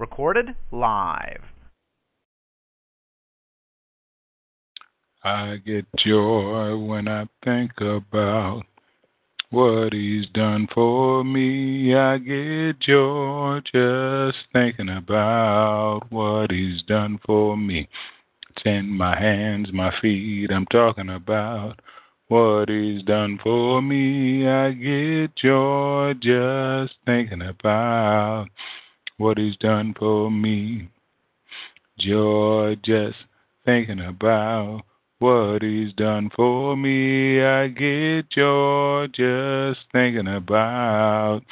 Recorded live. I get joy when I think about what he's done for me. I get joy just thinking about what he's done for me. It's in my hands, my feet, I'm talking about what he's done for me. I get joy just thinking about what he's done for me. Joy just thinking about what he's done for me. I get joy just thinking about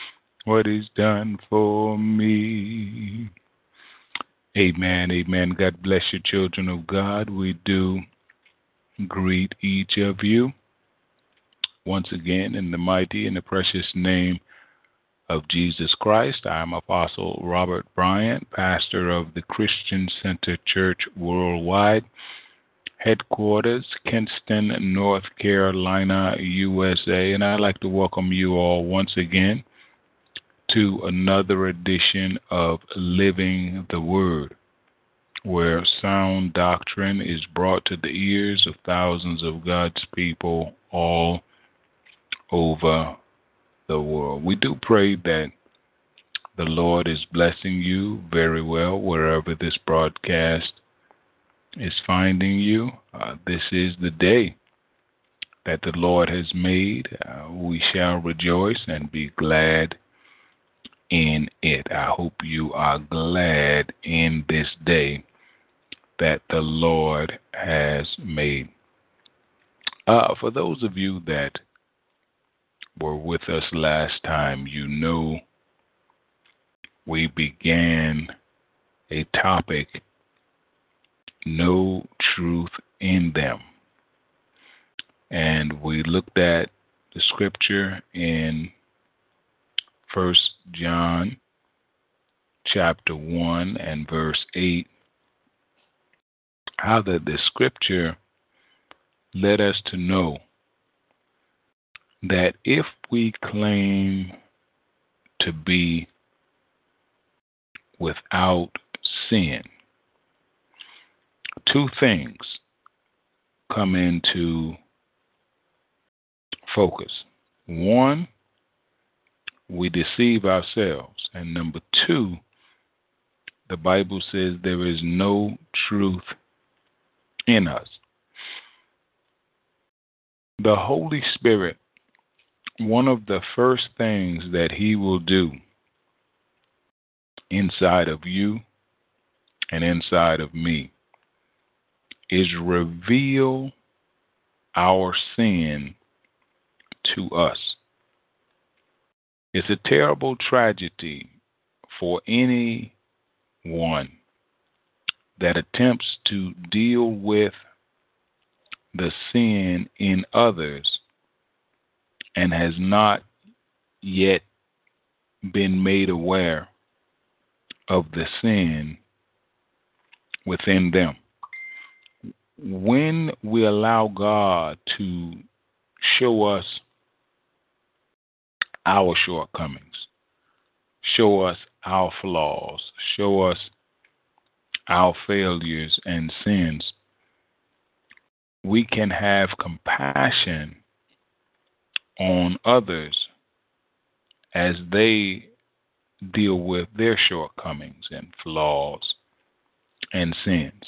what he's done for me. Amen, amen. God bless you, children of God. We do greet each of you once again in the mighty and the precious name of Jesus Christ. I am Apostle Robert Bryant, pastor of the Christian Center Church Worldwide headquarters, Kinston, North Carolina, USA. And I'd like to welcome you all once again to another edition of Living the Word, where sound doctrine is brought to the ears of thousands of God's people all over the world. We do pray that the Lord is blessing you very well wherever this broadcast is finding you. Uh, this is the day that the Lord has made. Uh, we shall rejoice and be glad in it. I hope you are glad in this day that the Lord has made. Uh, for those of you that were with us last time, you know we began a topic no truth in them. And we looked at the scripture in First John chapter 1 and verse 8 how that the scripture led us to know that if we claim to be without sin, two things come into focus. One, we deceive ourselves. And number two, the Bible says there is no truth in us. The Holy Spirit, one of the first things that He will do inside of you and inside of me is reveal our sin to us. It's a terrible tragedy for anyone that attempts to deal with the sin in others and has not yet been made aware of the sin within them. When we allow God to show us our shortcomings, show us our flaws, show us our failures and sins, we can have compassion on others as they deal with their shortcomings and flaws and sins.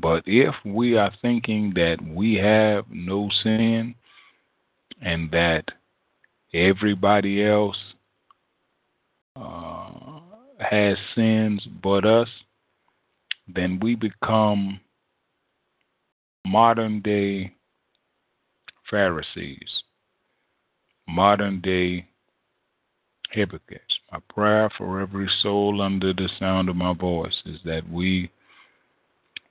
But if we are thinking that we have no sin and that everybody else uh, has sins but us, then we become modern day Pharisees. Modern day hypocrites. My prayer for every soul under the sound of my voice is that we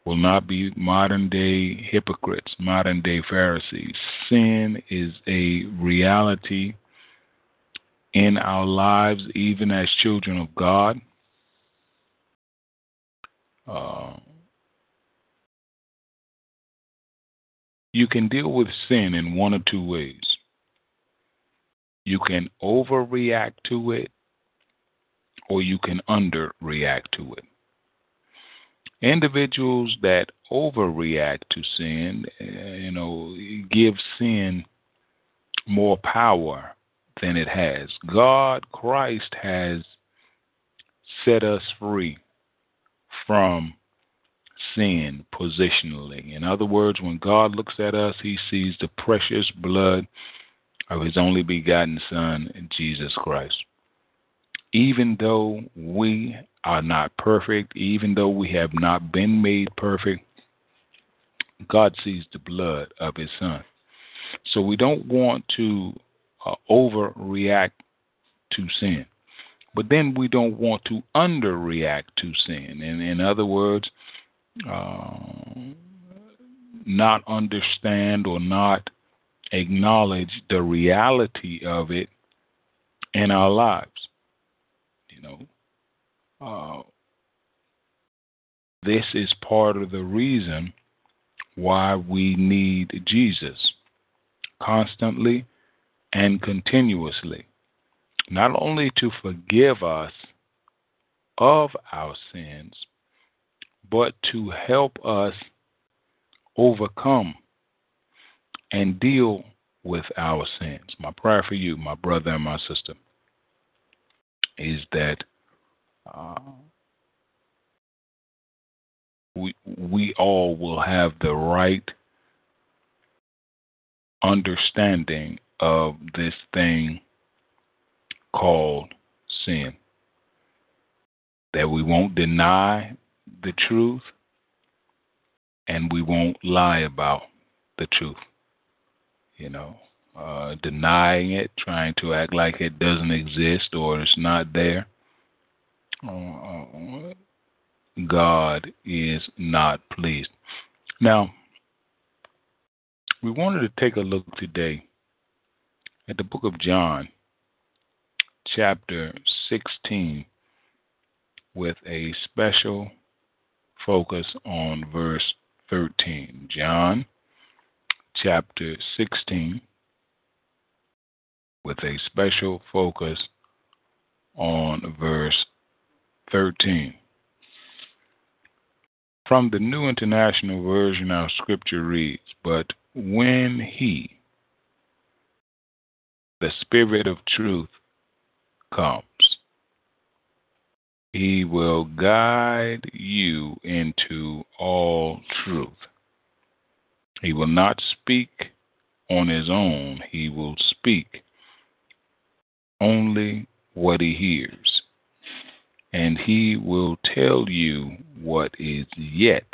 will not be modern day hypocrites, modern day Pharisees. Sin is a reality in our lives, even as children of God. Uh, you can deal with sin in one or two ways. You can overreact to it, or you can underreact to it. Individuals that overreact to sin, uh, you know, give sin more power than it has. God, Christ, has set us free from sin positionally. In other words, when God looks at us, he sees the precious blood of his only begotten Son, Jesus Christ. Even though we are not perfect, even though we have not been made perfect, God sees the blood of his Son. So we don't want to uh, overreact to sin. But then we don't want to underreact to sin. And in other words, uh, not understand or not acknowledge the reality of it in our lives. You know, uh, this is part of the reason why we need Jesus constantly and continuously, not only to forgive us of our sins, but to help us overcome and deal with our sins. My prayer for you, my brother and my sister, is that uh, we we all will have the right understanding of this thing called sin. That we won't deny the truth and we won't lie about the truth. You know, uh, denying it, trying to act like it doesn't exist or it's not there. Uh, God is not pleased. Now, we wanted to take a look today at the book of John, chapter 16, with a special focus on verse 13. John, chapter 16, with a special focus on verse 13. From the New International Version, our scripture reads, But when He, the Spirit of truth comes, he will guide you into all truth. He will not speak on his own, he will speak only what he hears. And he will tell you what is yet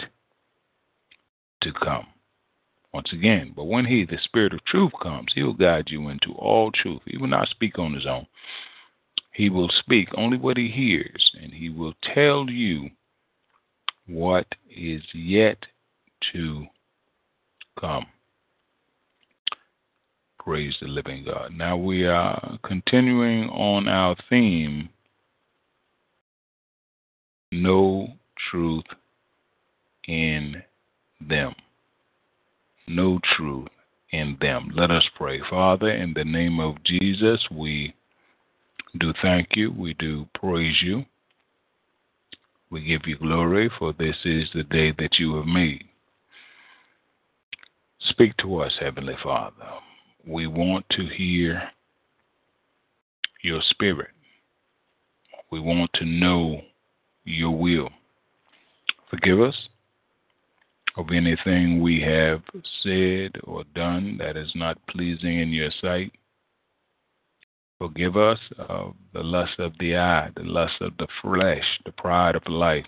to come. Once again, but when He, the Spirit of truth, comes, He'll guide you into all truth. He will not speak on His own. He will speak only what He hears, and He will tell you what is yet to come. Praise the living God. Now we are continuing on our theme No Truth in Them no truth in them. Let us pray. Father, in the name of Jesus, we do thank you. We do praise you. We give you glory, for this is the day that you have made. Speak to us, Heavenly Father. We want to hear your spirit. We want to know your will. Forgive us of anything we have said or done that is not pleasing in your sight. Forgive us of the lust of the eye, the lust of the flesh, the pride of life.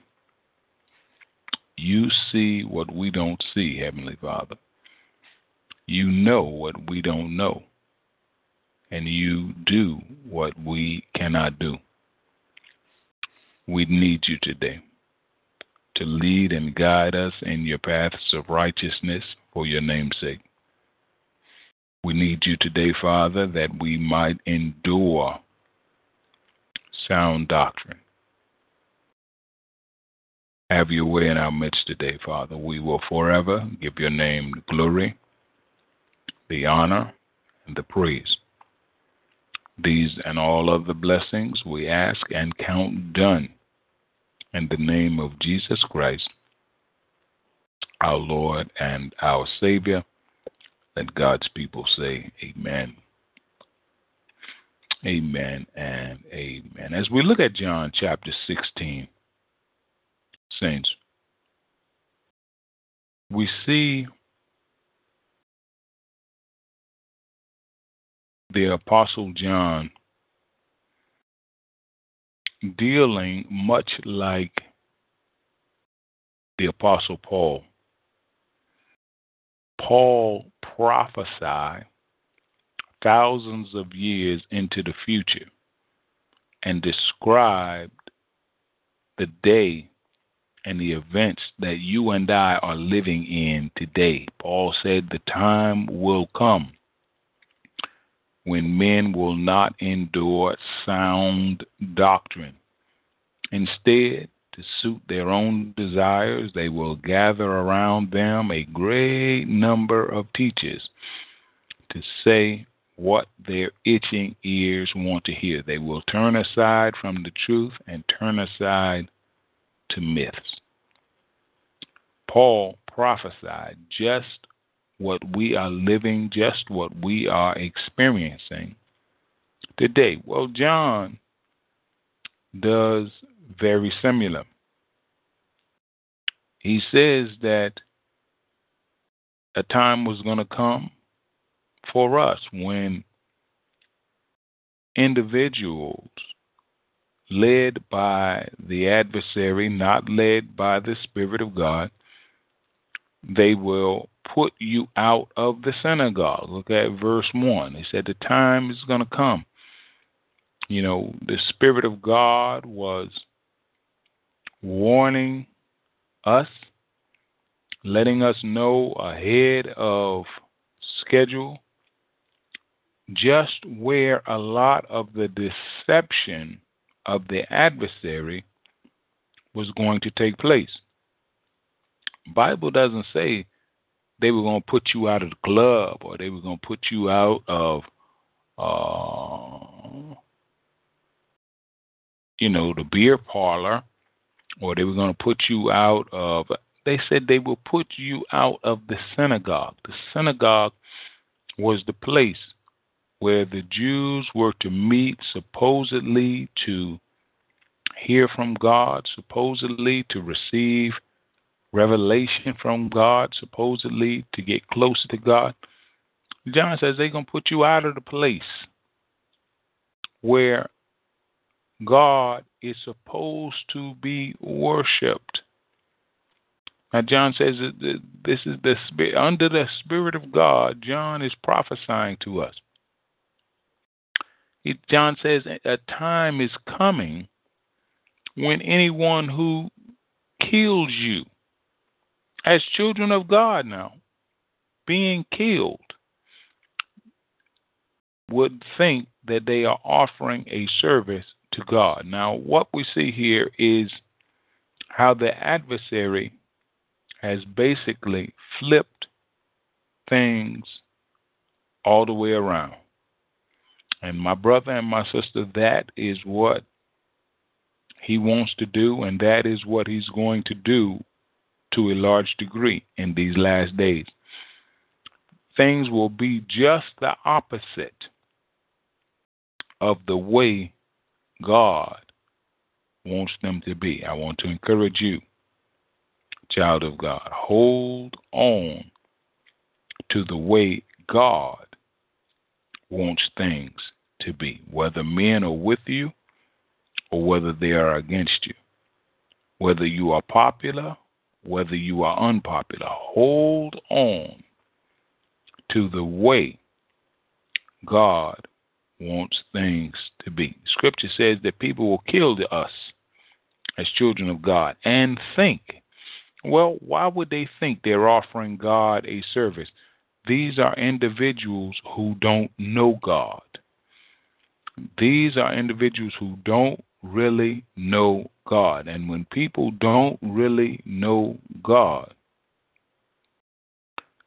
You see what we don't see, Heavenly Father. You know what we don't know. and you do what we cannot do. We need you today to lead and guide us in your paths of righteousness for your name's sake. We need you today, Father, that we might endure sound doctrine. Have your way in our midst today, Father. We will forever give your name glory, the honor, and the praise. These and all of the blessings we ask and count done in the name of Jesus Christ, our Lord and our Savior. Let God's people say, Amen. Amen and amen. As we look at John chapter 16, saints, we see the Apostle John dealing much like the Apostle Paul. Paul prophesied thousands of years into the future and described the day and the events that you and I are living in today. Paul said the time will come when men will not endure sound doctrine. Instead, to suit their own desires, they will gather around them a great number of teachers to say what their itching ears want to hear. They will turn aside from the truth and turn aside to myths. Paul prophesied just what we are living, just what we are experiencing today. Well, John does very similar. He says that a time was going to come for us when individuals led by the adversary, not led by the Spirit of God, they will put you out of the synagogue. Look at verse 1. He said, The time is going to come. You know, the Spirit of God was warning us, letting us know ahead of schedule just where a lot of the deception of the adversary was going to take place. Bible doesn't say they were going to put you out of the club or they were going to put you out of uh, you know the beer parlor or they were going to put you out of they said they will put you out of the synagogue. The synagogue was the place where the Jews were to meet supposedly to hear from God supposedly to receive revelation from God, supposedly to get closer to God. John says they're going to put you out of the place where God is supposed to be worshiped. Now, John says that this is the spirit, under the Spirit of God, John is prophesying to us. John says a time is coming when anyone who kills you as children of God now, being killed, would think that they are offering a service to God. Now, what we see here is how the adversary has basically flipped things all the way around. And my brother and my sister, that is what he wants to do, and that is what he's going to do to a large degree in these last days. Things will be just the opposite of the way God wants them to be. I want to encourage you, child of God, hold on to the way God wants things to be, whether men are with you or whether they are against you, whether you are popular whether you are unpopular. Hold on to the way God wants things to be. Scripture says that people will kill us as children of God and think. Well, why would they think they're offering God a service? These are individuals who don't know God. These are individuals who don't really know God. And when people don't really know God,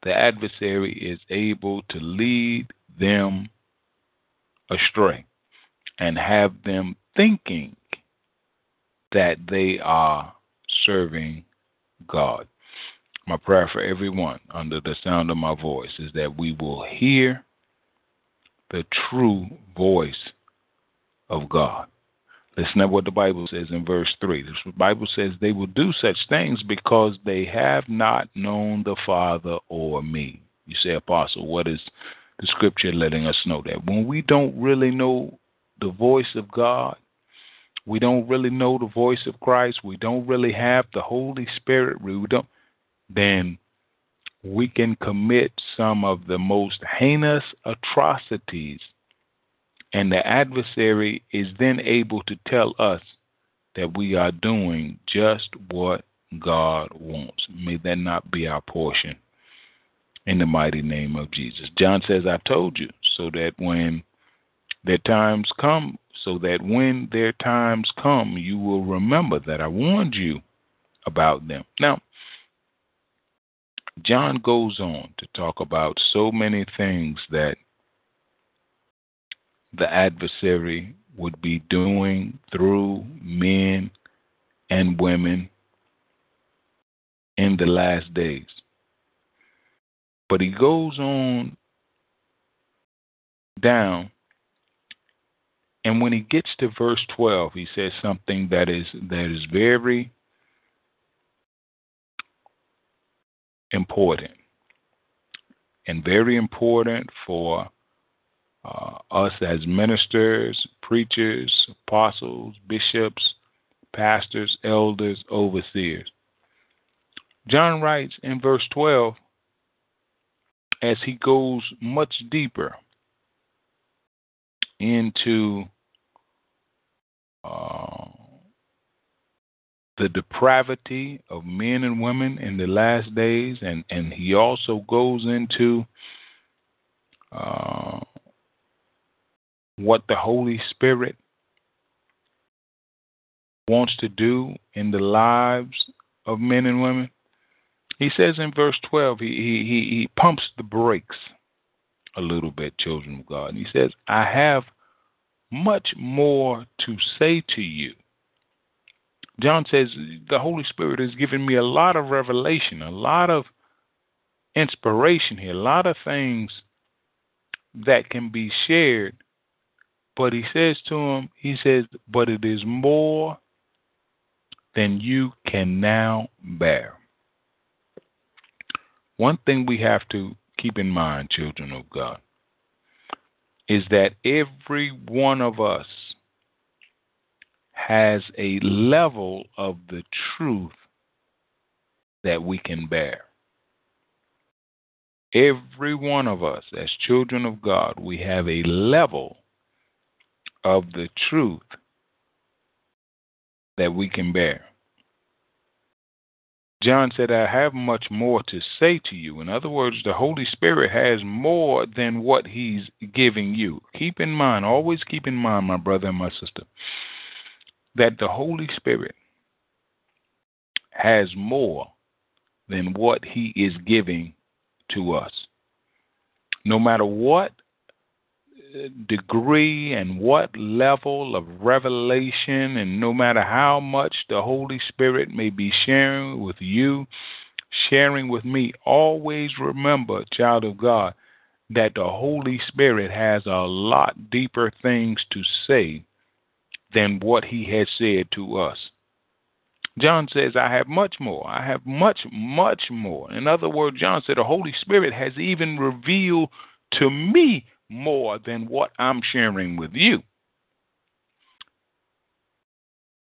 the adversary is able to lead them astray and have them thinking that they are serving God. My prayer for everyone under the sound of my voice is that we will hear the true voice of God. Listen not what the Bible says in verse 3. The Bible says they will do such things because they have not known the Father or me. You say, Apostle, what is the scripture letting us know that? When we don't really know the voice of God, we don't really know the voice of Christ, we don't really have the Holy Spirit, we don't, then we can commit some of the most heinous atrocities and the adversary is then able to tell us that we are doing just what God wants. May that not be our portion in the mighty name of Jesus. John says, I told you, so that when their times come, so that when their times come, you will remember that I warned you about them. Now, John goes on to talk about so many things that the adversary would be doing through men and women in the last days. But he goes on down and when he gets to verse 12 he says something that is that is very important and very important for uh, us as ministers, preachers, apostles, bishops, pastors, elders, overseers. John writes in verse 12 as he goes much deeper into uh, the depravity of men and women in the last days, and, and he also goes into uh, what the Holy Spirit wants to do in the lives of men and women. He says in verse 12, he, he, he pumps the brakes a little bit, children of God. And he says, I have much more to say to you. John says, the Holy Spirit has given me a lot of revelation, a lot of inspiration here, a lot of things that can be shared but he says to him, he says, but it is more than you can now bear. One thing we have to keep in mind, children of God, is that every one of us has a level of the truth that we can bear. Every one of us, as children of God, we have a level of the truth that we can bear. John said, I have much more to say to you. In other words, the Holy Spirit has more than what He's giving you. Keep in mind, always keep in mind, my brother and my sister, that the Holy Spirit has more than what He is giving to us. No matter what degree and what level of revelation, and no matter how much the Holy Spirit may be sharing with you, sharing with me, always remember, child of God, that the Holy Spirit has a lot deeper things to say than what he has said to us. John says, I have much more. I have much, much more. In other words, John said, the Holy Spirit has even revealed to me more than what I'm sharing with you.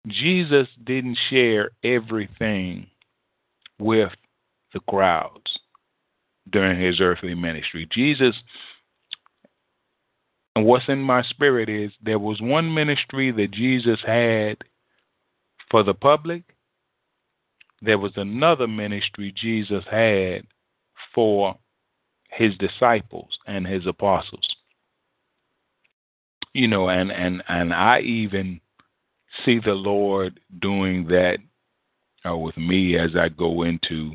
Jesus didn't share everything with the crowds during his earthly ministry. Jesus And what's in my spirit is there was one ministry that Jesus had for the public, there was another ministry Jesus had for his disciples and his apostles. You know, and and and I even see the Lord doing that uh, with me as I go into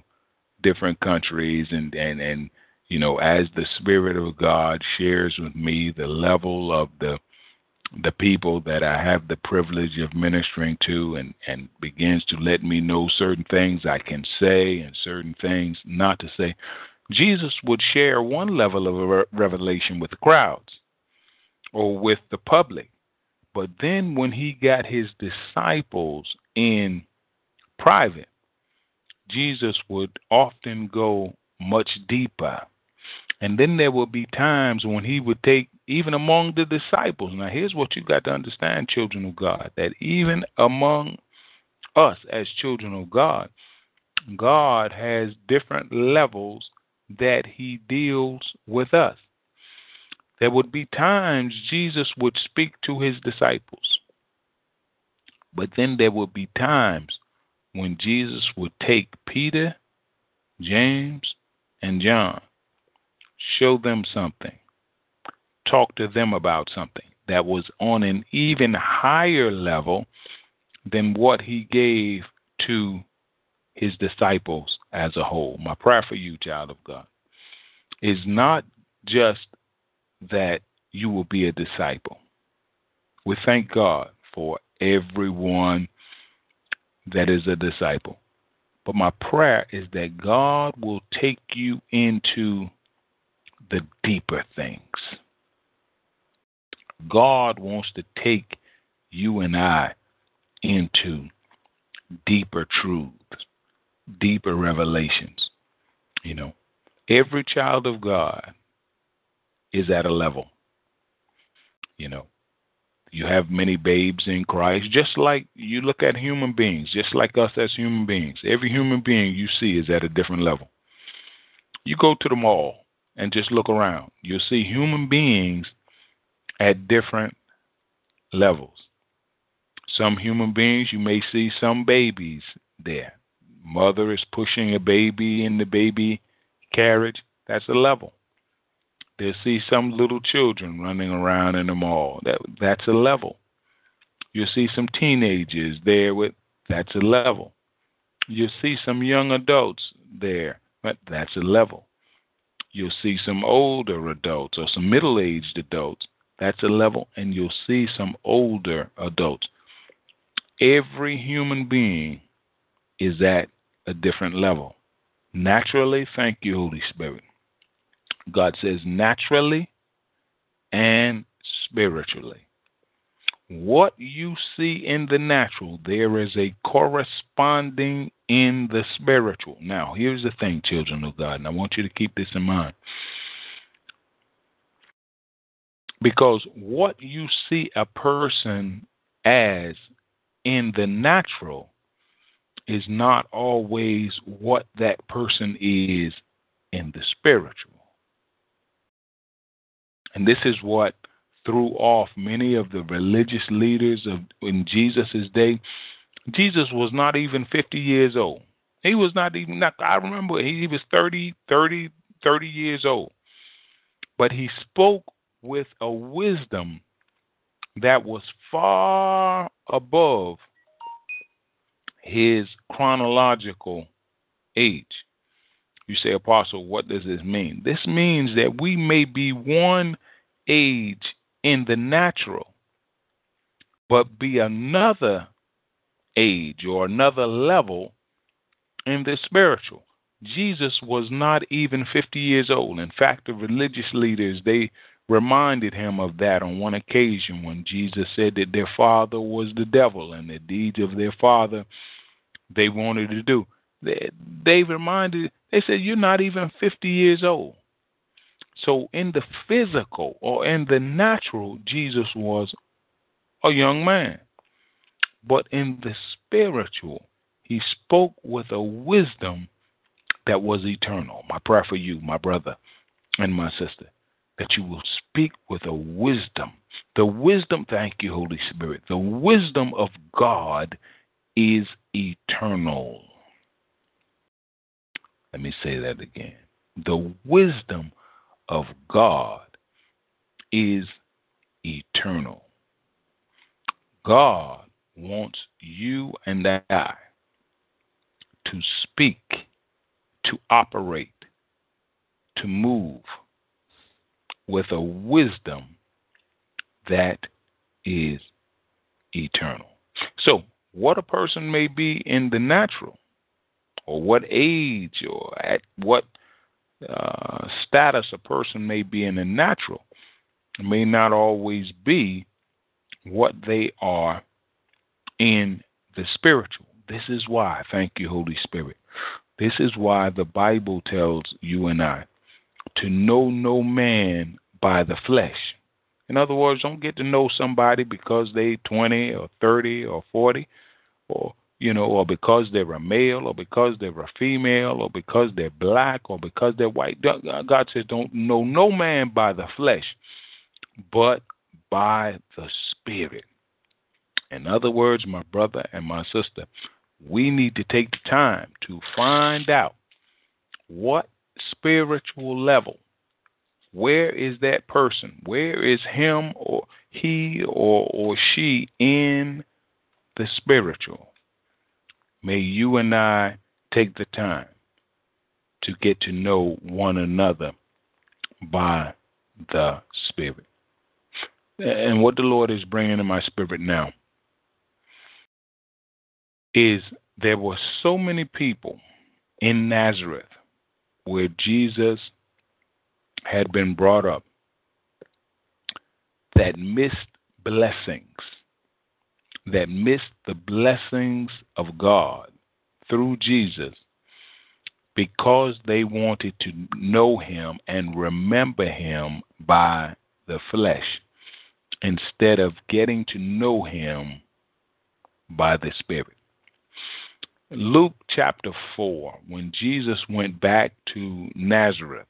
different countries and and and you know as the Spirit of God shares with me the level of the the people that I have the privilege of ministering to and, and begins to let me know certain things I can say and certain things not to say. Jesus would share one level of revelation with the crowds or with the public. But then when he got his disciples in private, Jesus would often go much deeper. And then there would be times when he would take even among the disciples. Now, here's what you got to understand, children of God, that even among us as children of God, God has different levels that he deals with us. There would be times Jesus would speak to his disciples, but then there would be times when Jesus would take Peter, James, and John, show them something, talk to them about something that was on an even higher level than what he gave to his disciples as a whole. My prayer for you, child of God, is not just that you will be a disciple. We thank God for everyone that is a disciple. But my prayer is that God will take you into the deeper things. God wants to take you and I into deeper truths, deeper revelations. You know, every child of God is at a level. You know, you have many babes in Christ, just like you look at human beings, just like us as human beings. Every human being you see is at a different level. You go to the mall and just look around. You'll see human beings at different levels. Some human beings, you may see some babies there. Mother is pushing a baby in the baby carriage. That's a level. They'll see some little children running around in the mall. That that's a level. You'll see some teenagers there with that's a level. You'll see some young adults there, but that's a level. You'll see some older adults or some middle aged adults. That's a level. And you'll see some older adults. Every human being is at a different level. Naturally, thank you, Holy Spirit. God says naturally and spiritually. What you see in the natural, there is a corresponding in the spiritual. Now, here's the thing, children of God, and I want you to keep this in mind. Because what you see a person as in the natural is not always what that person is in the spiritual. And this is what threw off many of the religious leaders of in Jesus' day. Jesus was not even 50 years old. He was not even not I remember he, he was 30 30 30 years old. But he spoke with a wisdom that was far above his chronological age. You say, Apostle, what does this mean? This means that we may be one age in the natural, but be another age or another level in the spiritual. Jesus was not even 50 years old. In fact, the religious leaders, they reminded him of that on one occasion when Jesus said that their father was the devil and the deeds of their father they wanted to do. They, they reminded they said, You're not even 50 years old. So, in the physical or in the natural, Jesus was a young man. But in the spiritual, he spoke with a wisdom that was eternal. My prayer for you, my brother and my sister, that you will speak with a wisdom. The wisdom, thank you, Holy Spirit, the wisdom of God is eternal. Let me say that again. The wisdom of God is eternal. God wants you and I to speak, to operate, to move with a wisdom that is eternal. So, what a person may be in the natural, or what age, or at what uh, status a person may be in the natural, may not always be what they are in the spiritual. This is why, thank you, Holy Spirit. This is why the Bible tells you and I to know no man by the flesh. In other words, don't get to know somebody because they 20 or 30 or 40 or you know, or because they're a male, or because they're a female, or because they're black, or because they're white. God says, don't know no man by the flesh, but by the Spirit. In other words, my brother and my sister, we need to take the time to find out what spiritual level, where is that person, where is him or he or, or she in the spiritual. May you and I take the time to get to know one another by the Spirit. And what the Lord is bringing in my spirit now is there were so many people in Nazareth where Jesus had been brought up that missed blessings, that missed the blessings of God through Jesus because they wanted to know him and remember him by the flesh instead of getting to know him by the Spirit. Luke chapter 4, when Jesus went back to Nazareth,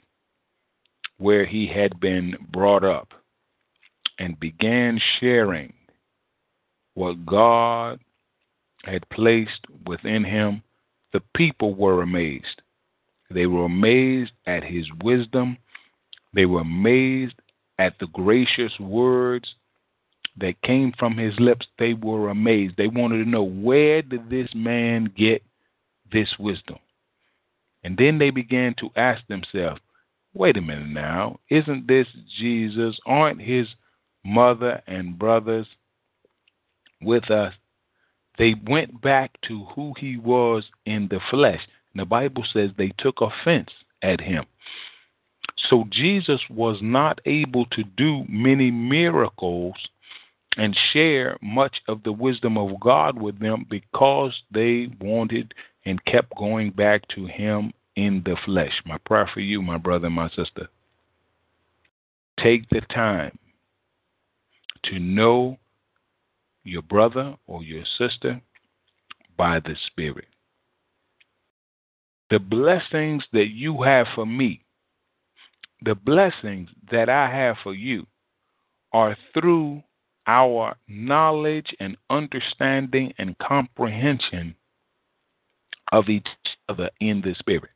where he had been brought up, and began sharing what God had placed within him, the people were amazed. They were amazed at his wisdom. They were amazed at the gracious words that came from his lips, they were amazed. They wanted to know where did this man get this wisdom? And then they began to ask themselves, wait a minute now, isn't this Jesus? Aren't his mother and brothers with us? They went back to who he was in the flesh. And the Bible says they took offense at him. So Jesus was not able to do many miracles and share much of the wisdom of God with them because they wanted and kept going back to Him in the flesh. My prayer for you, my brother and my sister. Take the time to know your brother or your sister by the Spirit. The blessings that you have for me, the blessings that I have for you, are through our knowledge and understanding and comprehension of each other in the spirit.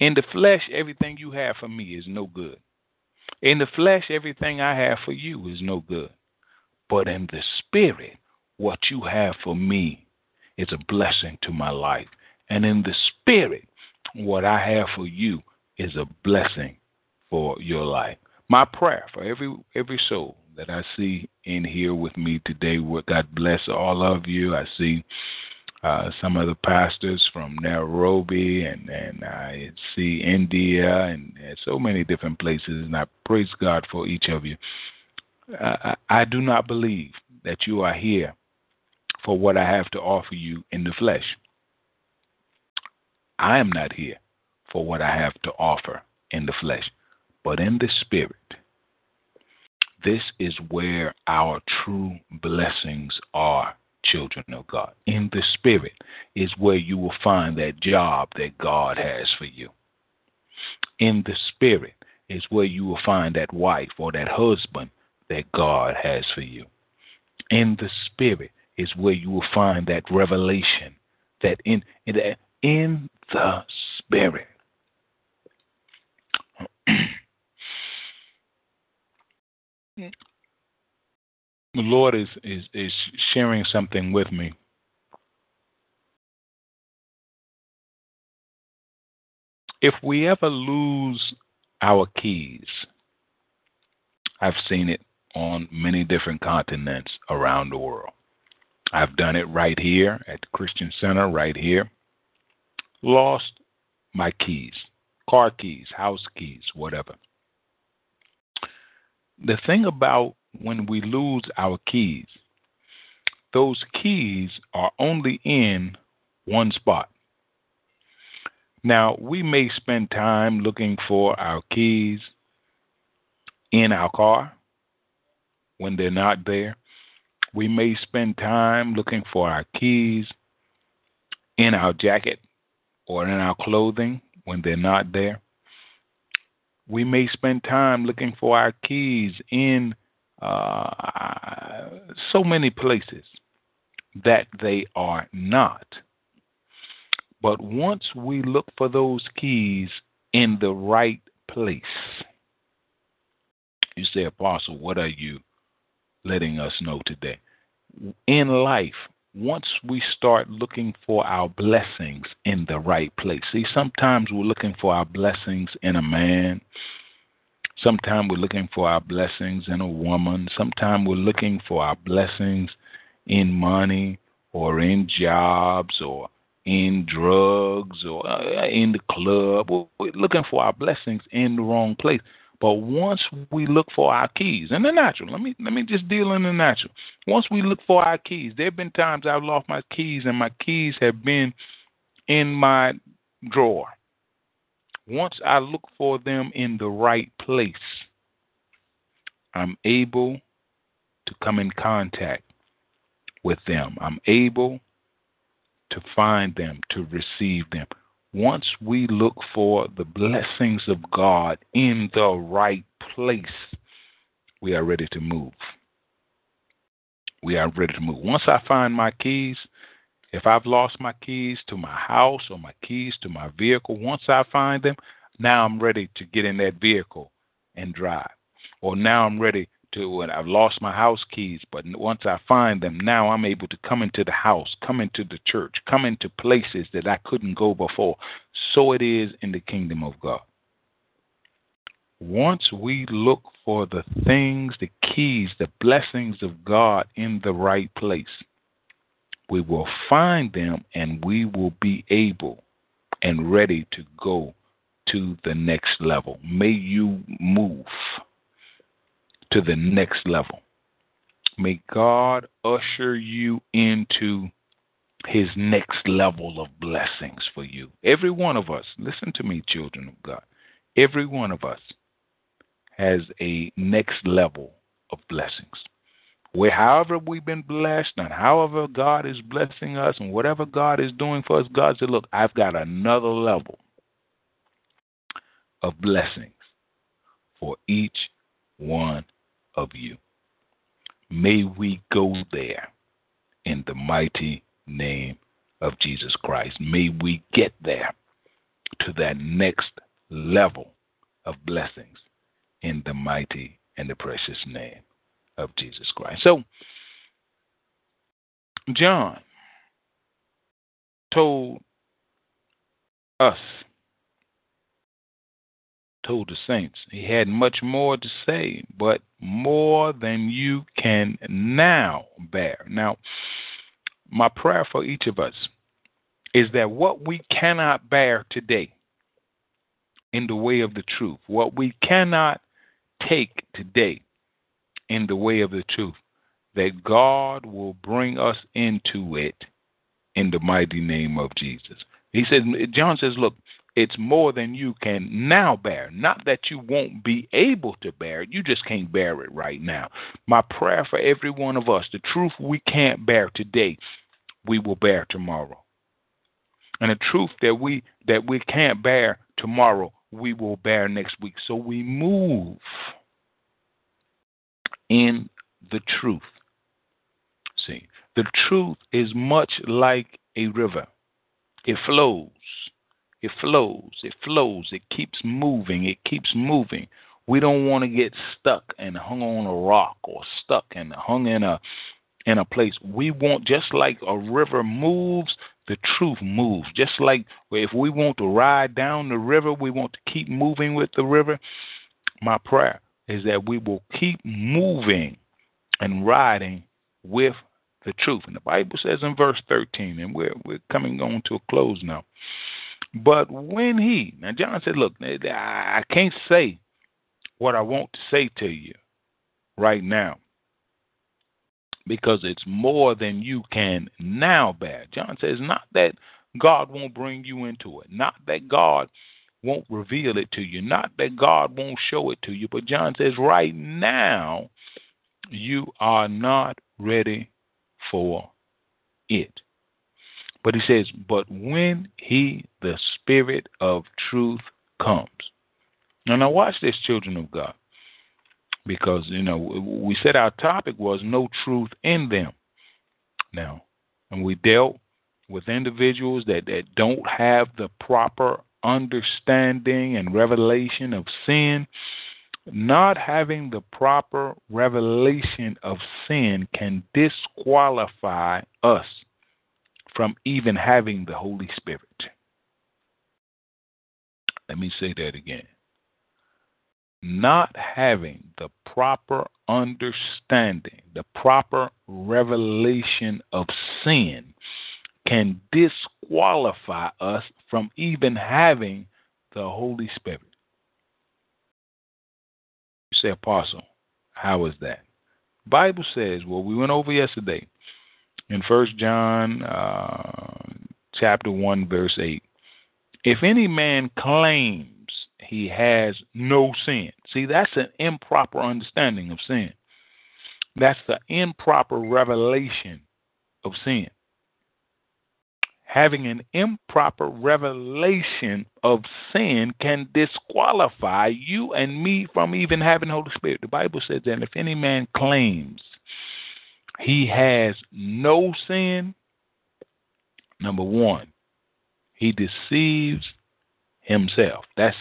In the flesh, everything you have for me is no good. In the flesh, everything I have for you is no good. But in the spirit, what you have for me is a blessing to my life. And in the spirit, what I have for you is a blessing for your life. My prayer for every every soul that I see in here with me today. God bless all of you. I see uh, some of the pastors from Nairobi, and, and I see India, and, and so many different places. And I praise God for each of you. I, I do not believe that you are here for what I have to offer you in the flesh. I am not here for what I have to offer in the flesh, but in the spirit. This is where our true blessings are, children of God. In the Spirit is where you will find that job that God has for you. In the Spirit is where you will find that wife or that husband that God has for you. In the spirit is where you will find that revelation that in in, in the spirit. the Lord is, is is sharing something with me. If we ever lose our keys, I've seen it on many different continents around the world. I've done it right here at the Christian Center, right here. Lost my keys, car keys, house keys, whatever. The thing about when we lose our keys, those keys are only in one spot. Now, we may spend time looking for our keys in our car when they're not there. We may spend time looking for our keys in our jacket or in our clothing when they're not there. We may spend time looking for our keys in uh, so many places that they are not. But once we look for those keys in the right place, you say, Apostle, what are you letting us know today? In life, once we start looking for our blessings in the right place. See, sometimes we're looking for our blessings in a man. Sometimes we're looking for our blessings in a woman. Sometimes we're looking for our blessings in money or in jobs or in drugs or uh, in the club. We're looking for our blessings in the wrong place. But once we look for our keys in the natural, let me let me just deal in the natural. Once we look for our keys, there have been times I've lost my keys and my keys have been in my drawer. Once I look for them in the right place, I'm able to come in contact with them. I'm able to find them, to receive them once we look for the blessings of God in the right place, we are ready to move. We are ready to move. Once I find my keys, if I've lost my keys to my house or my keys to my vehicle, once I find them, now I'm ready to get in that vehicle and drive. Or now I'm ready to and I've lost my house keys, but once I find them, now I'm able to come into the house, come into the church, come into places that I couldn't go before. So it is in the kingdom of God. Once we look for the things, the keys, the blessings of God in the right place, we will find them and we will be able and ready to go to the next level. May you move to the next level. May God usher you into his next level of blessings for you. Every one of us, listen to me, children of God, every one of us has a next level of blessings. Where, however, we've been blessed, and however God is blessing us, and whatever God is doing for us, God said, Look, I've got another level of blessings for each one of you. May we go there in the mighty name of Jesus Christ. May we get there to that next level of blessings in the mighty and the precious name of Jesus Christ. So, John told us told the saints. He had much more to say, but more than you can now bear. Now, my prayer for each of us is that what we cannot bear today in the way of the truth, what we cannot take today in the way of the truth, that God will bring us into it in the mighty name of Jesus. He says, John says, look, it's more than you can now bear. Not that you won't be able to bear it, you just can't bear it right now. My prayer for every one of us the truth we can't bear today, we will bear tomorrow. And the truth that we that we can't bear tomorrow, we will bear next week. So we move in the truth. See, the truth is much like a river. It flows. It flows. It flows. It keeps moving. It keeps moving. We don't want to get stuck and hung on a rock or stuck and hung in a in a place. We want just like a river moves, the truth moves. Just like if we want to ride down the river, we want to keep moving with the river. My prayer is that we will keep moving and riding with the truth. And the Bible says in verse 13, and we're, we're coming on to a close now. But when he, now John said, Look, I can't say what I want to say to you right now because it's more than you can now bear. John says, Not that God won't bring you into it, not that God won't reveal it to you, not that God won't show it to you, but John says, Right now, you are not ready for it. But he says, But when he, the Spirit of truth, comes. Now, now watch this, children of God. Because, you know, we said our topic was no truth in them. Now, and we dealt with individuals that, that don't have the proper understanding and revelation of sin not having the proper revelation of sin can disqualify us from even having the Holy Spirit. Let me say that again. Not having the proper understanding, the proper revelation of sin can disqualify us from even having the Holy Spirit You say, Apostle, how is that? Bible says, well, we went over yesterday in First John uh, chapter 1, verse 8. If any man claims he has no sin, see, that's an improper understanding of sin. That's the improper revelation of sin having an improper revelation of sin can disqualify you and me from even having Holy Spirit. The Bible says that if any man claims he has no sin, number one, he deceives himself. That's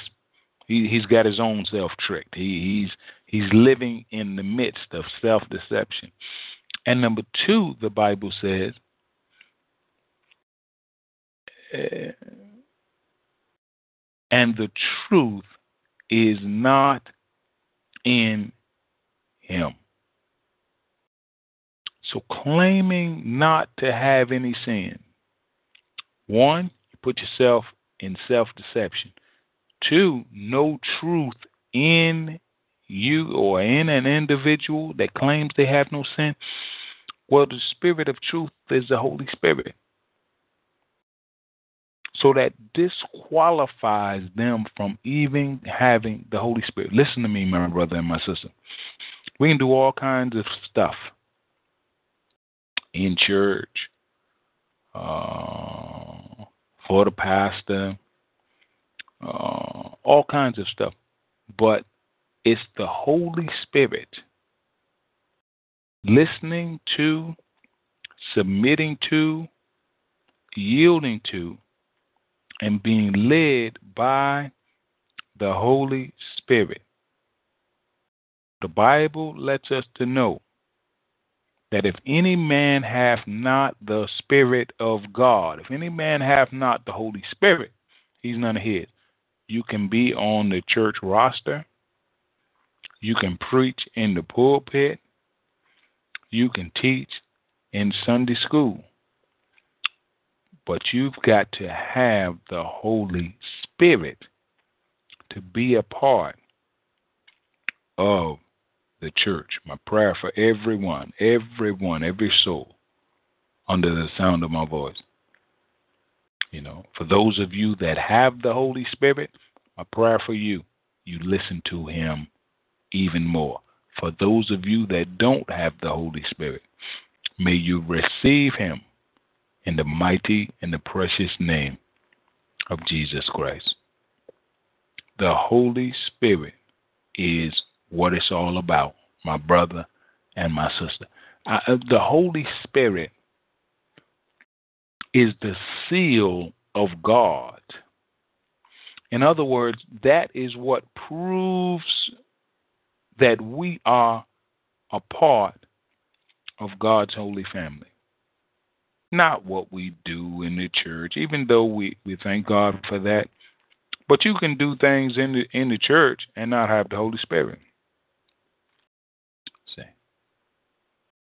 he, he's got his own self tricked. He, he's he's living in the midst of self deception. And number two, the Bible says eh, and the truth is not in him. So claiming not to have any sin, one, you put yourself in self deception. Two, no truth in you or in an individual that claims they have no sin. Well, the spirit of truth is the Holy Spirit. So that disqualifies them from even having the Holy Spirit. Listen to me, my brother and my sister. We can do all kinds of stuff in church, uh, for the pastor, uh, all kinds of stuff. But it's the Holy Spirit listening to, submitting to, yielding to and being led by the Holy Spirit. The Bible lets us to know that if any man hath not the Spirit of God, if any man hath not the Holy Spirit, he's none of his. You can be on the church roster. You can preach in the pulpit. You can teach in Sunday school. But you've got to have the Holy Spirit to be a part of the church. My prayer for everyone, everyone, every soul under the sound of my voice. You know, for those of you that have the Holy Spirit, my prayer for you, you listen to Him even more. For those of you that don't have the Holy Spirit, may you receive Him in the mighty and the precious name of Jesus Christ. The Holy Spirit is what it's all about, my brother and my sister. I, uh, the Holy Spirit is the seal of God. In other words, that is what proves that we are a part of God's holy family. Not what we do in the church, even though we, we thank God for that. But you can do things in the in the church and not have the Holy Spirit. See.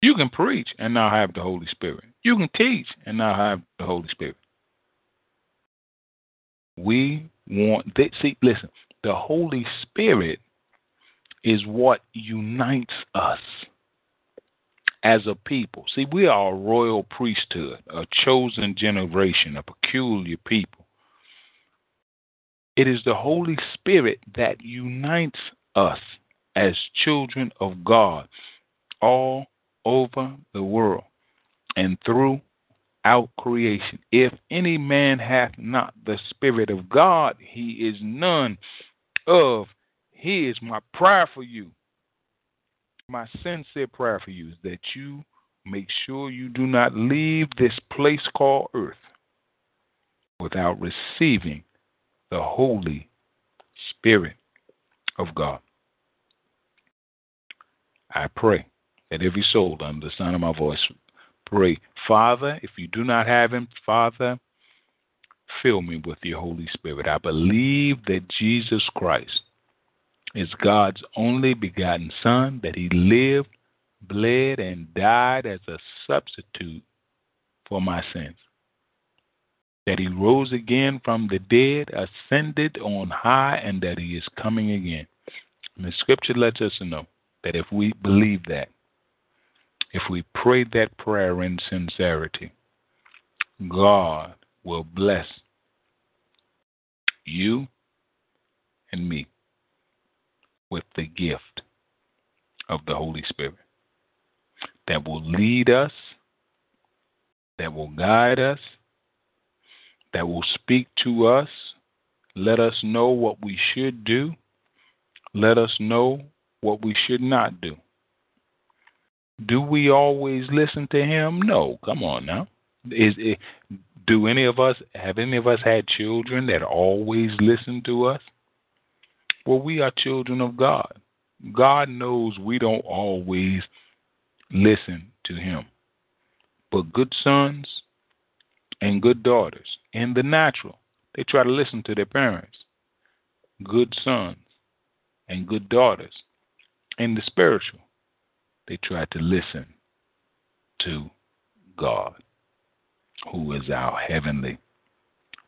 You can preach and not have the Holy Spirit. You can teach and not have the Holy Spirit. We want that see listen, the Holy Spirit is what unites us as a people. See, we are a royal priesthood, a chosen generation, a peculiar people. It is the Holy Spirit that unites us as children of God all over the world and throughout creation. If any man hath not the Spirit of God, he is none of his. My prayer for you, my sincere prayer for you is that you make sure you do not leave this place called earth without receiving the Holy Spirit of God. I pray that every soul under the sound of my voice pray, Father, if you do not have him, Father, fill me with your Holy Spirit. I believe that Jesus Christ is God's only begotten Son, that he lived, bled, and died as a substitute for my sins. That he rose again from the dead, ascended on high, and that he is coming again. And the scripture lets us know that if we believe that, if we pray that prayer in sincerity, God will bless you and me with the gift of the Holy Spirit that will lead us, that will guide us, that will speak to us, let us know what we should do, let us know what we should not do. Do we always listen to him? No. Come on now. Is it, do any of us have any of us had children that always listen to us? Well, we are children of God. God knows we don't always listen to him. But good sons and good daughters in the natural, they try to listen to their parents. Good sons and good daughters in the spiritual, they tried to listen to God, who is our heavenly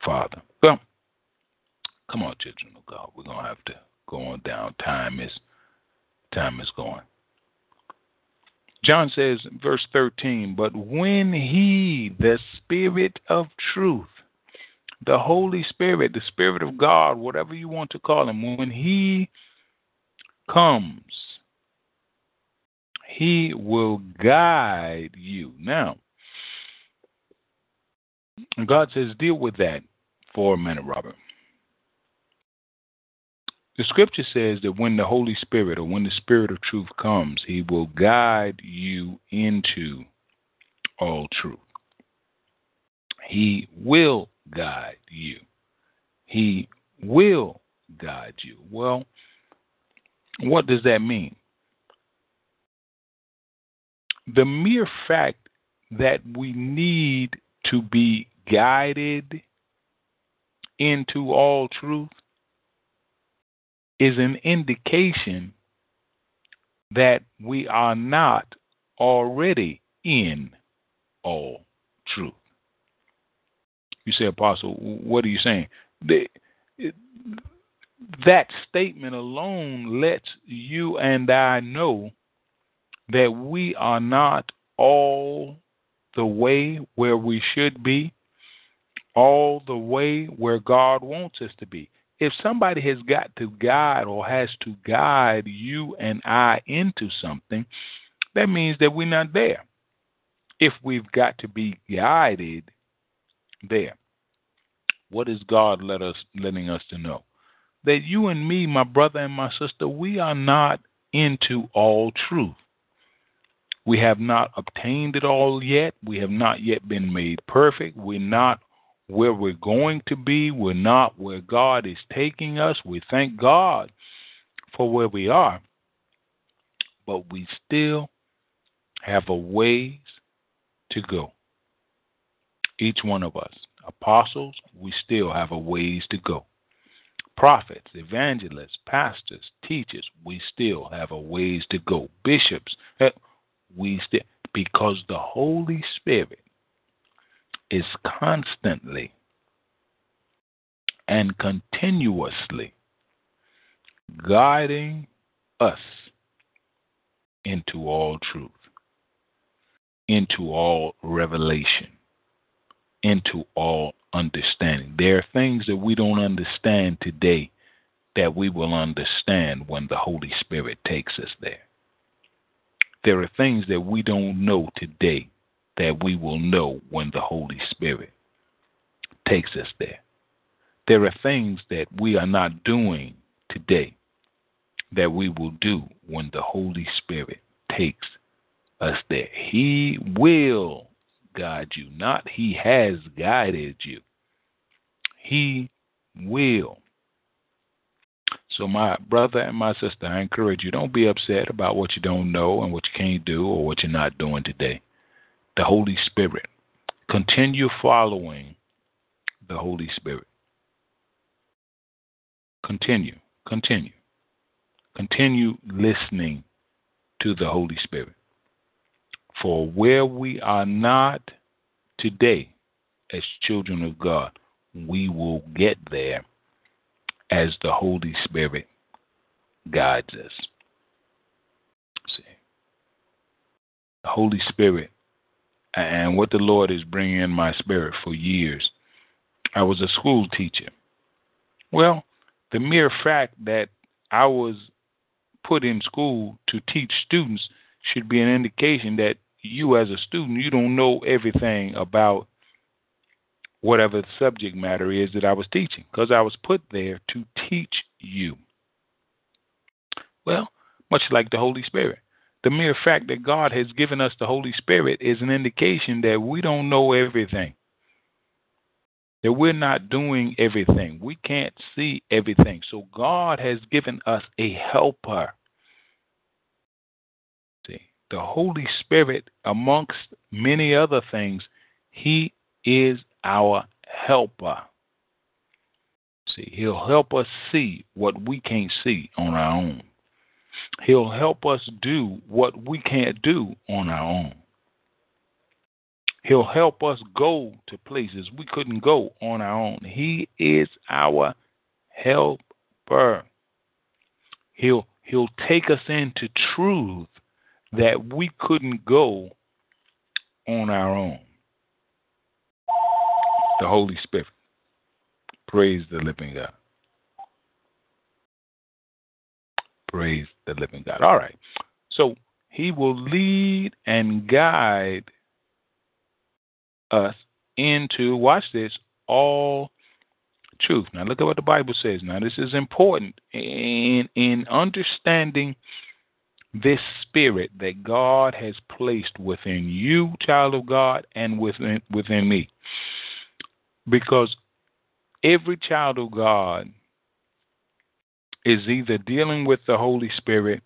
Father. Well, come on, children of God. We're gonna have to go on down. Time is time is going. John says, verse 13, but when he, the Spirit of truth, the Holy Spirit, the Spirit of God, whatever you want to call him, when he comes, he will guide you. Now, God says, deal with that for a minute, Robert. The scripture says that when the Holy Spirit or when the Spirit of truth comes, he will guide you into all truth. He will guide you. He will guide you. Well, what does that mean? The mere fact that we need to be guided into all truth is an indication that we are not already in all truth. You say, Apostle, what are you saying? The, that statement alone lets you and I know that we are not all the way where we should be, all the way where God wants us to be. If somebody has got to guide or has to guide you and I into something, that means that we're not there. If we've got to be guided there, what is God let us letting us to know? that you and me, my brother and my sister, we are not into all truth. We have not obtained it all yet. We have not yet been made perfect. We're not where we're going to be. We're not where God is taking us. We thank God for where we are, but we still have a ways to go. Each one of us, apostles, we still have a ways to go. Prophets, evangelists, pastors, teachers, we still have a ways to go. Bishops, we still because the Holy Spirit is constantly and continuously guiding us into all truth, into all revelation, into all understanding. There are things that we don't understand today that we will understand when the Holy Spirit takes us there. There are things that we don't know today that we will know when the Holy Spirit takes us there. There are things that we are not doing today that we will do when the Holy Spirit takes us there. He will guide you, not He has guided you. He will. So, my brother and my sister, I encourage you don't be upset about what you don't know and what you can't do or what you're not doing today. The Holy Spirit. Continue following the Holy Spirit. Continue, continue. Continue listening to the Holy Spirit. For where we are not today as children of God, we will get there as the Holy Spirit guides us. See, the Holy Spirit and what the Lord is bringing in my spirit for years. I was a school teacher. Well, the mere fact that I was put in school to teach students should be an indication that you, as a student, you don't know everything about whatever the subject matter is that I was teaching, because I was put there to teach you. Well, much like the Holy Spirit. The mere fact that God has given us the Holy Spirit is an indication that we don't know everything. That we're not doing everything. We can't see everything. So God has given us a helper. See, the Holy Spirit, amongst many other things, He is our helper. See, He'll help us see what we can't see on our own. He'll help us do what we can't do on our own. He'll help us go to places we couldn't go on our own. He is our helper. He'll he'll take us into truth that we couldn't go on our own the Holy Spirit. Praise the living God. Praise the living God. All right. So he will lead and guide us into, watch this, all truth. Now look at what the Bible says. Now this is important in in understanding this spirit that God has placed within you, child of God, and within within me. Because every child of God is either dealing with the Holy Spirit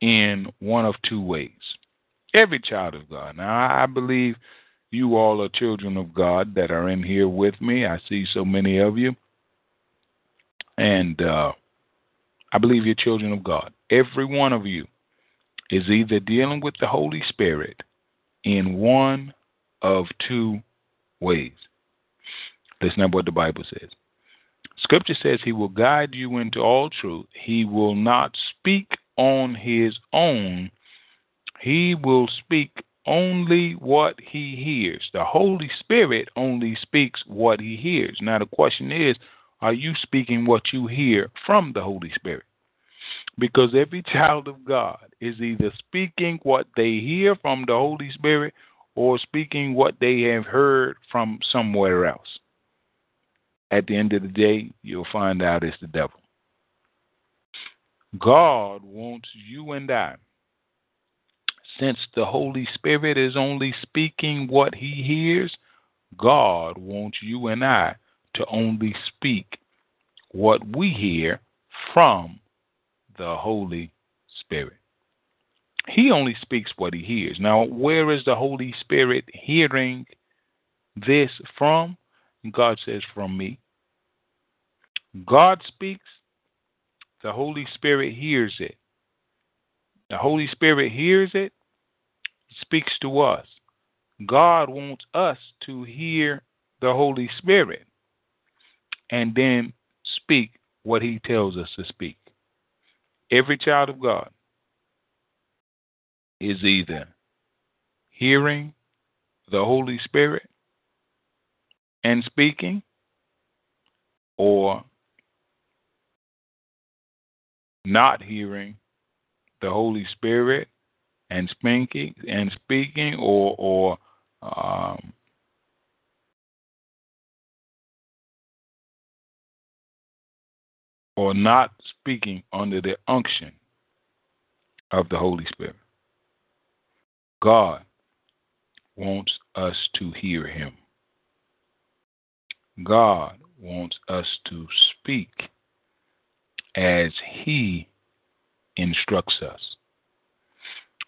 in one of two ways. Every child of God. Now, I believe you all are children of God that are in here with me. I see so many of you. And uh, I believe you're children of God. Every one of you is either dealing with the Holy Spirit in one of two ways. That's not what the Bible says. Scripture says he will guide you into all truth. He will not speak on his own. He will speak only what he hears. The Holy Spirit only speaks what he hears. Now, the question is are you speaking what you hear from the Holy Spirit? Because every child of God is either speaking what they hear from the Holy Spirit or speaking what they have heard from somewhere else. At the end of the day, you'll find out it's the devil. God wants you and I, since the Holy Spirit is only speaking what he hears, God wants you and I to only speak what we hear from the Holy Spirit. He only speaks what he hears. Now, where is the Holy Spirit hearing this from? God says, From me. God speaks, the Holy Spirit hears it. The Holy Spirit hears it, speaks to us. God wants us to hear the Holy Spirit and then speak what He tells us to speak. Every child of God is either hearing the Holy Spirit and speaking or not hearing the Holy Spirit and speaking and speaking or or um, or not speaking under the unction of the Holy Spirit. God wants us to hear Him. God wants us to speak as He instructs us.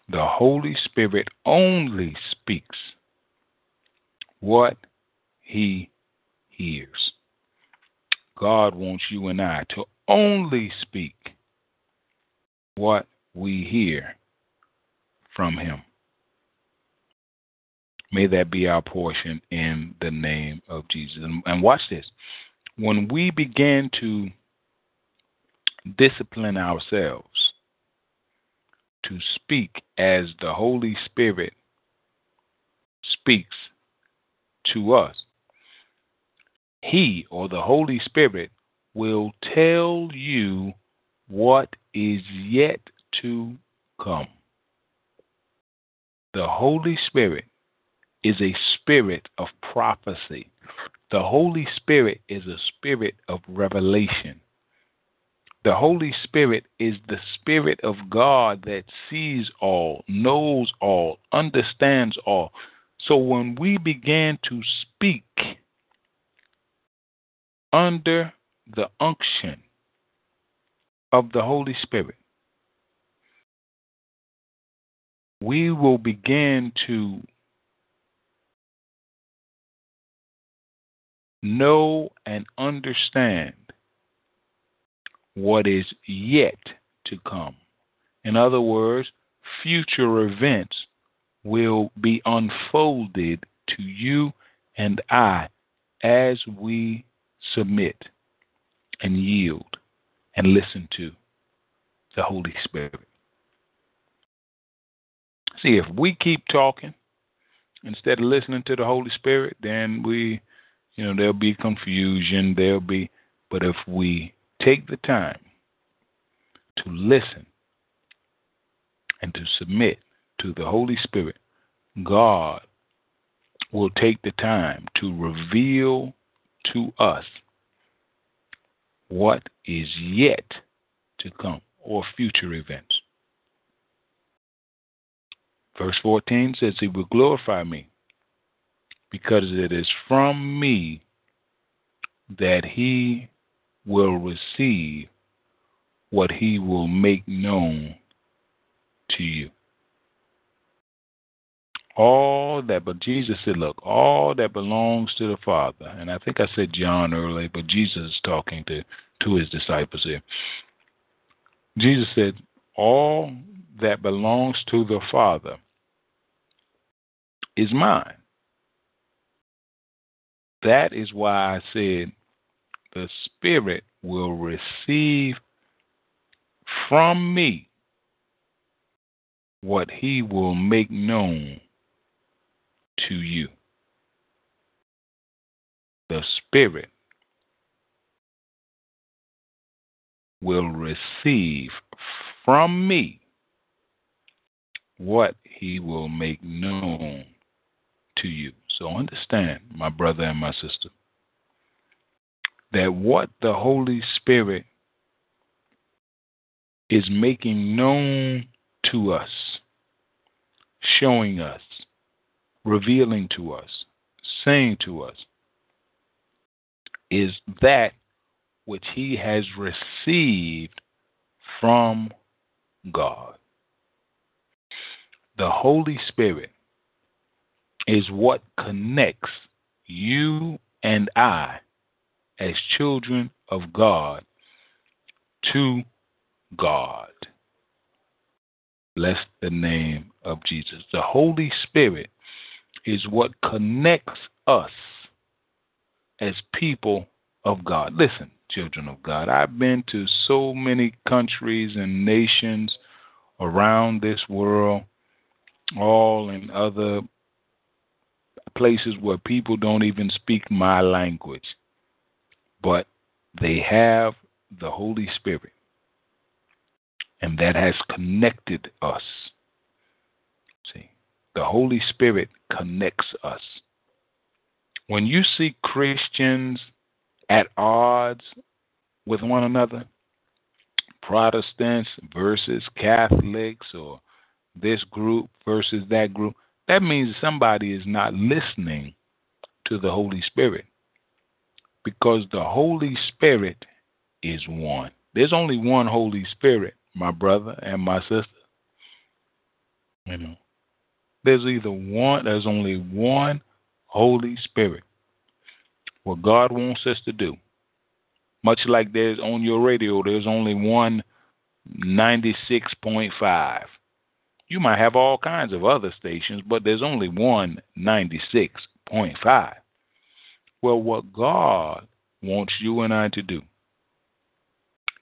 The Holy Spirit only speaks what He hears. God wants you and I to only speak what we hear from Him. May that be our portion in the name of Jesus. And, and watch this. When we begin to discipline ourselves to speak as the Holy Spirit speaks to us, He or the Holy Spirit will tell you what is yet to come. The Holy Spirit is a spirit of prophecy. The Holy Spirit is a spirit of revelation. The Holy Spirit is the Spirit of God that sees all, knows all, understands all. So when we begin to speak under the unction of the Holy Spirit, we will begin to know and understand what is yet to come. In other words, future events will be unfolded to you and I as we submit and yield and listen to the Holy Spirit. See, if we keep talking instead of listening to the Holy Spirit, then we you know, there'll be confusion, there'll be, but if we take the time to listen and to submit to the Holy Spirit, God will take the time to reveal to us what is yet to come or future events. Verse 14 says, He will glorify me because it is from me that he will receive what he will make known to you. All that, but Jesus said, look, all that belongs to the Father, and I think I said John earlier, but Jesus is talking to, to his disciples here. Jesus said, all that belongs to the Father is mine. That is why I said the Spirit will receive from me what he will make known to you. The Spirit will receive from me what he will make known to you. So understand, my brother and my sister, that what the Holy Spirit is making known to us, showing us, revealing to us, saying to us, is that which he has received from God. The Holy Spirit is what connects you and I as children of God to God. Bless the name of Jesus. The Holy Spirit is what connects us as people of God. Listen, children of God, I've been to so many countries and nations around this world, all in other places where people don't even speak my language, but they have the Holy Spirit, and that has connected us. See, the Holy Spirit connects us. When you see Christians at odds with one another, Protestants versus Catholics, or this group versus that group, that means somebody is not listening to the Holy Spirit. Because the Holy Spirit is one. There's only one Holy Spirit, my brother and my sister. You know. There's either one, there's only one Holy Spirit. What God wants us to do. Much like there's on your radio, there's only one 96.5. You might have all kinds of other stations, but there's only one 96.5. Well, what God wants you and I to do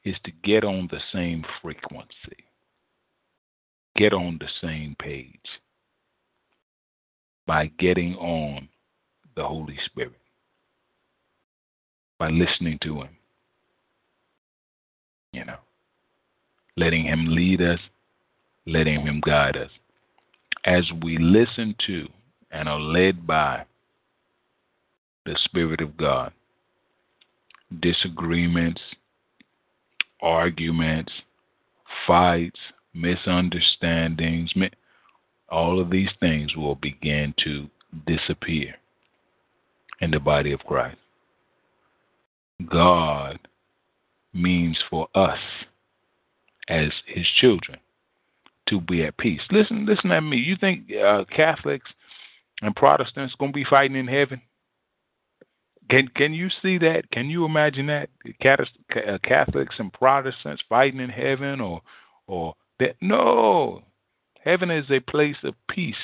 is to get on the same frequency, get on the same page by getting on the Holy Spirit, by listening to Him, you know, letting Him lead us, letting Him guide us. As we listen to and are led by the Spirit of God, disagreements, arguments, fights, misunderstandings, all of these things will begin to disappear in the body of Christ. God means for us as his children to be at peace. Listen, listen at me. You think uh, Catholics and Protestants going to be fighting in heaven? Can can you see that? Can you imagine that uh, Catholics and Protestants fighting in heaven, or or that? No, heaven is a place of peace.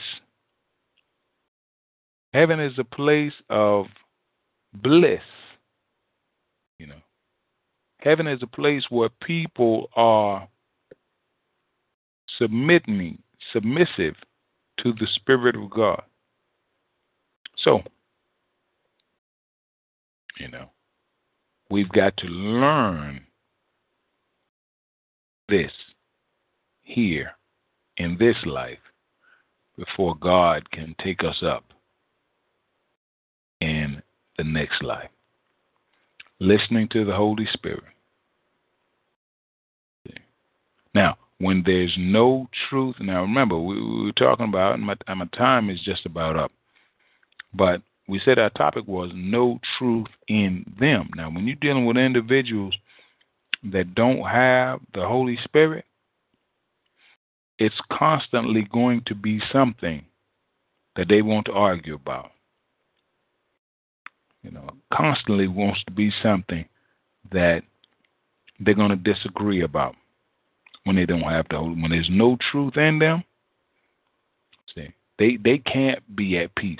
Heaven is a place of bliss. You know, heaven is a place where people are submitting, submissive to the Spirit of God. So, you know, we've got to learn this here in this life before God can take us up in the next life. Listening to the Holy Spirit. Now, when there's no truth, now remember, we, we were talking about, and my, my time is just about up, but we said our topic was no truth in them. Now, when you're dealing with individuals that don't have the Holy Spirit, it's constantly going to be something that they want to argue about. You know, constantly wants to be something that they're going to disagree about when they don't have the Holy. When there's no truth in them, see, they they can't be at peace.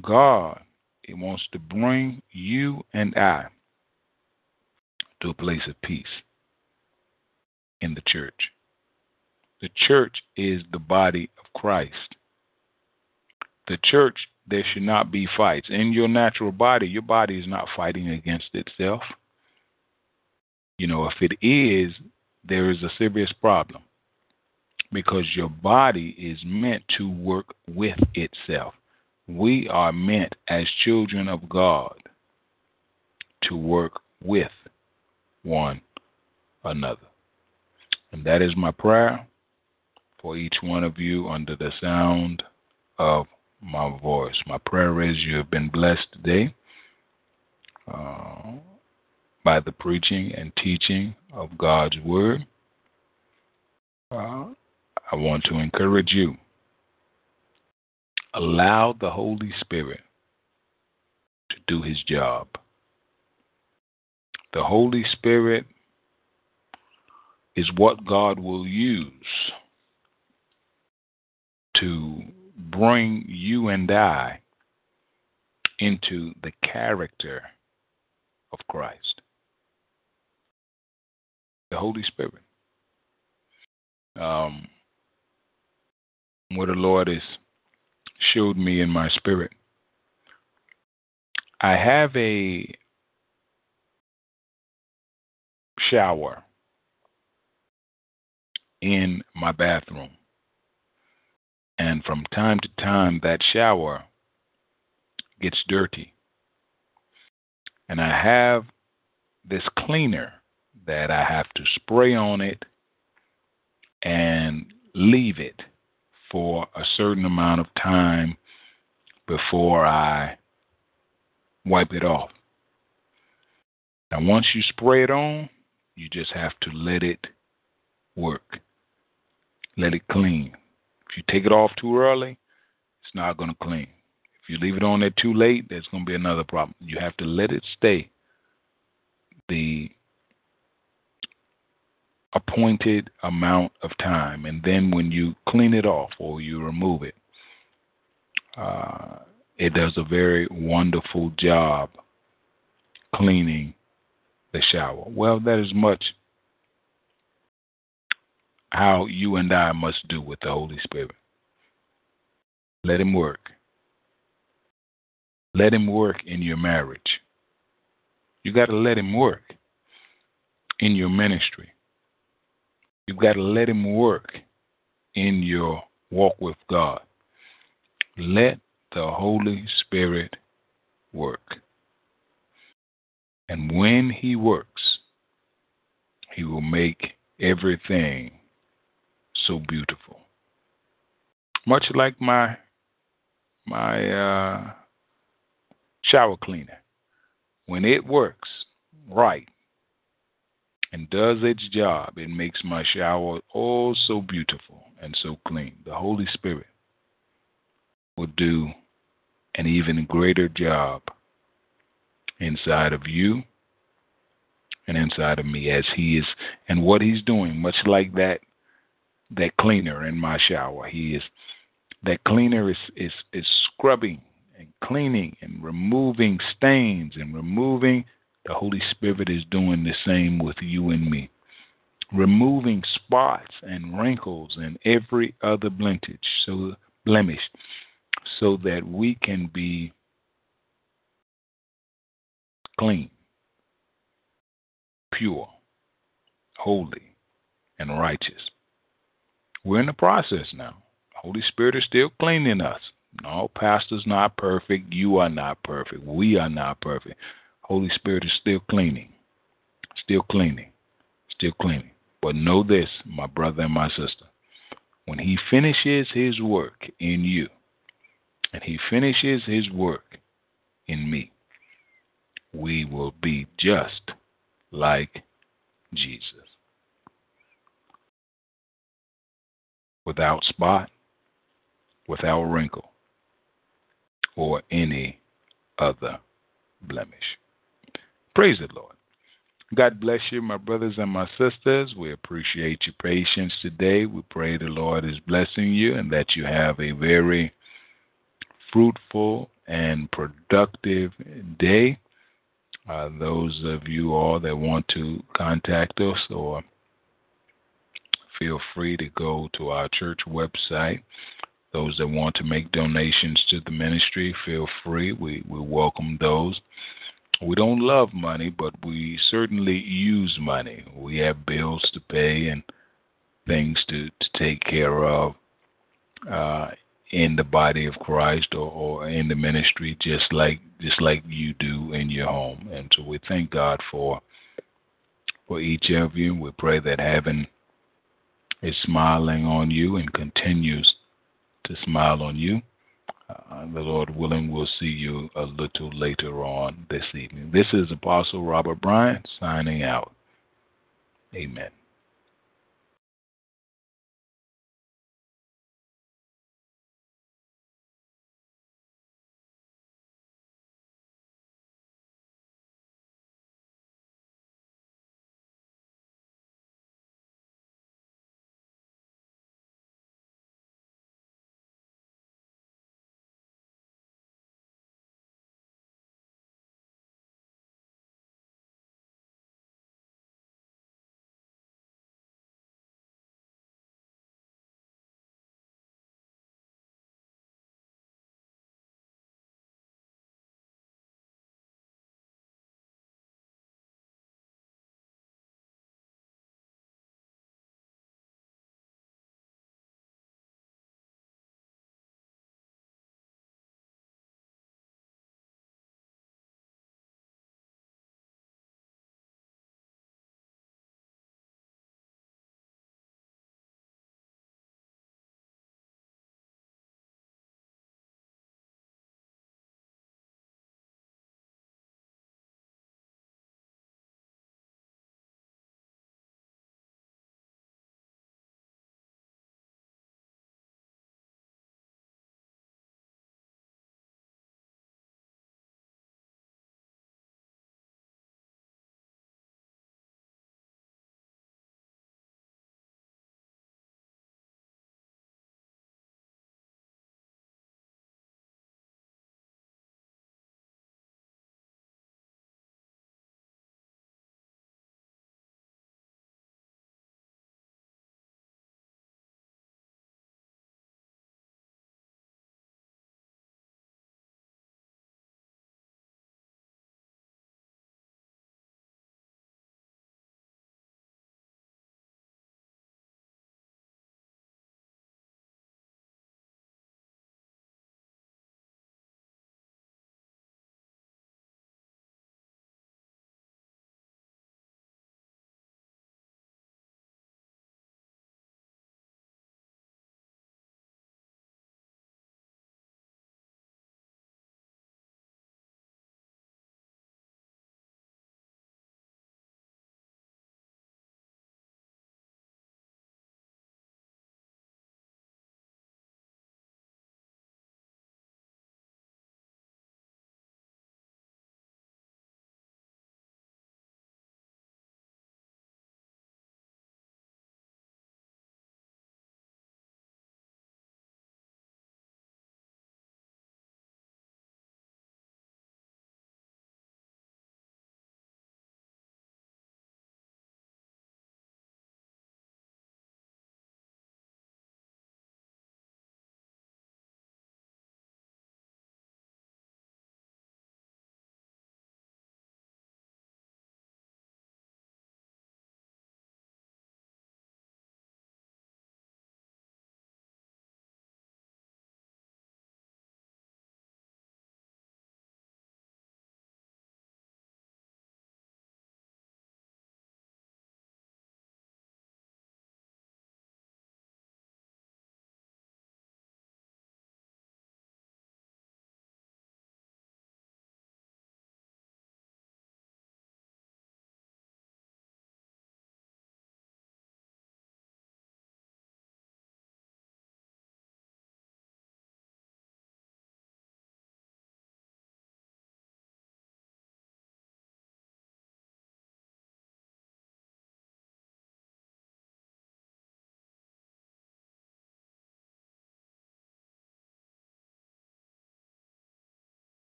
God he wants to bring you and I to a place of peace in the church. The church is the body of Christ. The church, there should not be fights. In your natural body, your body is not fighting against itself. You know, if it is, there is a serious problem because your body is meant to work with itself. We are meant as children of God to work with one another. And that is my prayer for each one of you under the sound of my voice. My prayer is you have been blessed today uh, by the preaching and teaching of God's Word. Uh, I want to encourage you. Allow the Holy Spirit to do His job. The Holy Spirit is what God will use to bring you and I into the character of Christ. The Holy Spirit. Um, what the Lord has showed me in my spirit. I have a shower in my bathroom. And from time to time, that shower gets dirty. And I have this cleaner that I have to spray on it and leave it for a certain amount of time before I wipe it off. Now, once you spray it on, you just have to let it work. Let it clean. If you take it off too early, it's not going to clean. If you leave it on there too late, there's going to be another problem. You have to let it stay the appointed amount of time. And then when you clean it off or you remove it, uh, it does a very wonderful job cleaning the shower. Well, that is much how you and I must do with the Holy Spirit. Let Him work. Let Him work in your marriage. You got to let Him work in your ministry. You've got to let Him work in your walk with God. Let the Holy Spirit work. And when He works, He will make everything so beautiful. Much like my my uh, shower cleaner, when it works right and does its job, it makes my shower all so beautiful and so clean. The Holy Spirit will do an even greater job inside of you and inside of me as he is and what he's doing much like that that cleaner in my shower. He is that cleaner is is is scrubbing and cleaning and removing stains and removing the Holy Spirit is doing the same with you and me. Removing spots and wrinkles and every other blemish so blemish so that we can be clean, pure, holy, and righteous. We're in the process now. Holy Spirit is still cleaning us. No, pastor's not perfect. You are not perfect. We are not perfect. Holy Spirit is still cleaning. Still cleaning. Still cleaning. But know this, my brother and my sister. When he finishes his work in you, and he finishes his work in me, we will be just like Jesus. without spot, without wrinkle, or any other blemish. Praise the Lord. God bless you, my brothers and my sisters. We appreciate your patience today. We pray the Lord is blessing you and that you have a very fruitful and productive day. Uh, those of you all that want to contact us or feel free to go to our church website. Those that want to make donations to the ministry, feel free. We, we welcome those. We don't love money, but we certainly use money. We have bills to pay and things to, to take care of uh, in the body of Christ or, or in the ministry just like just like you do in your home. And so we thank God for for each of you. We pray that heaven is smiling on you and continues to smile on you. Uh, the Lord willing, we'll see you a little later on this evening. This is Apostle Robert Bryant signing out. Amen.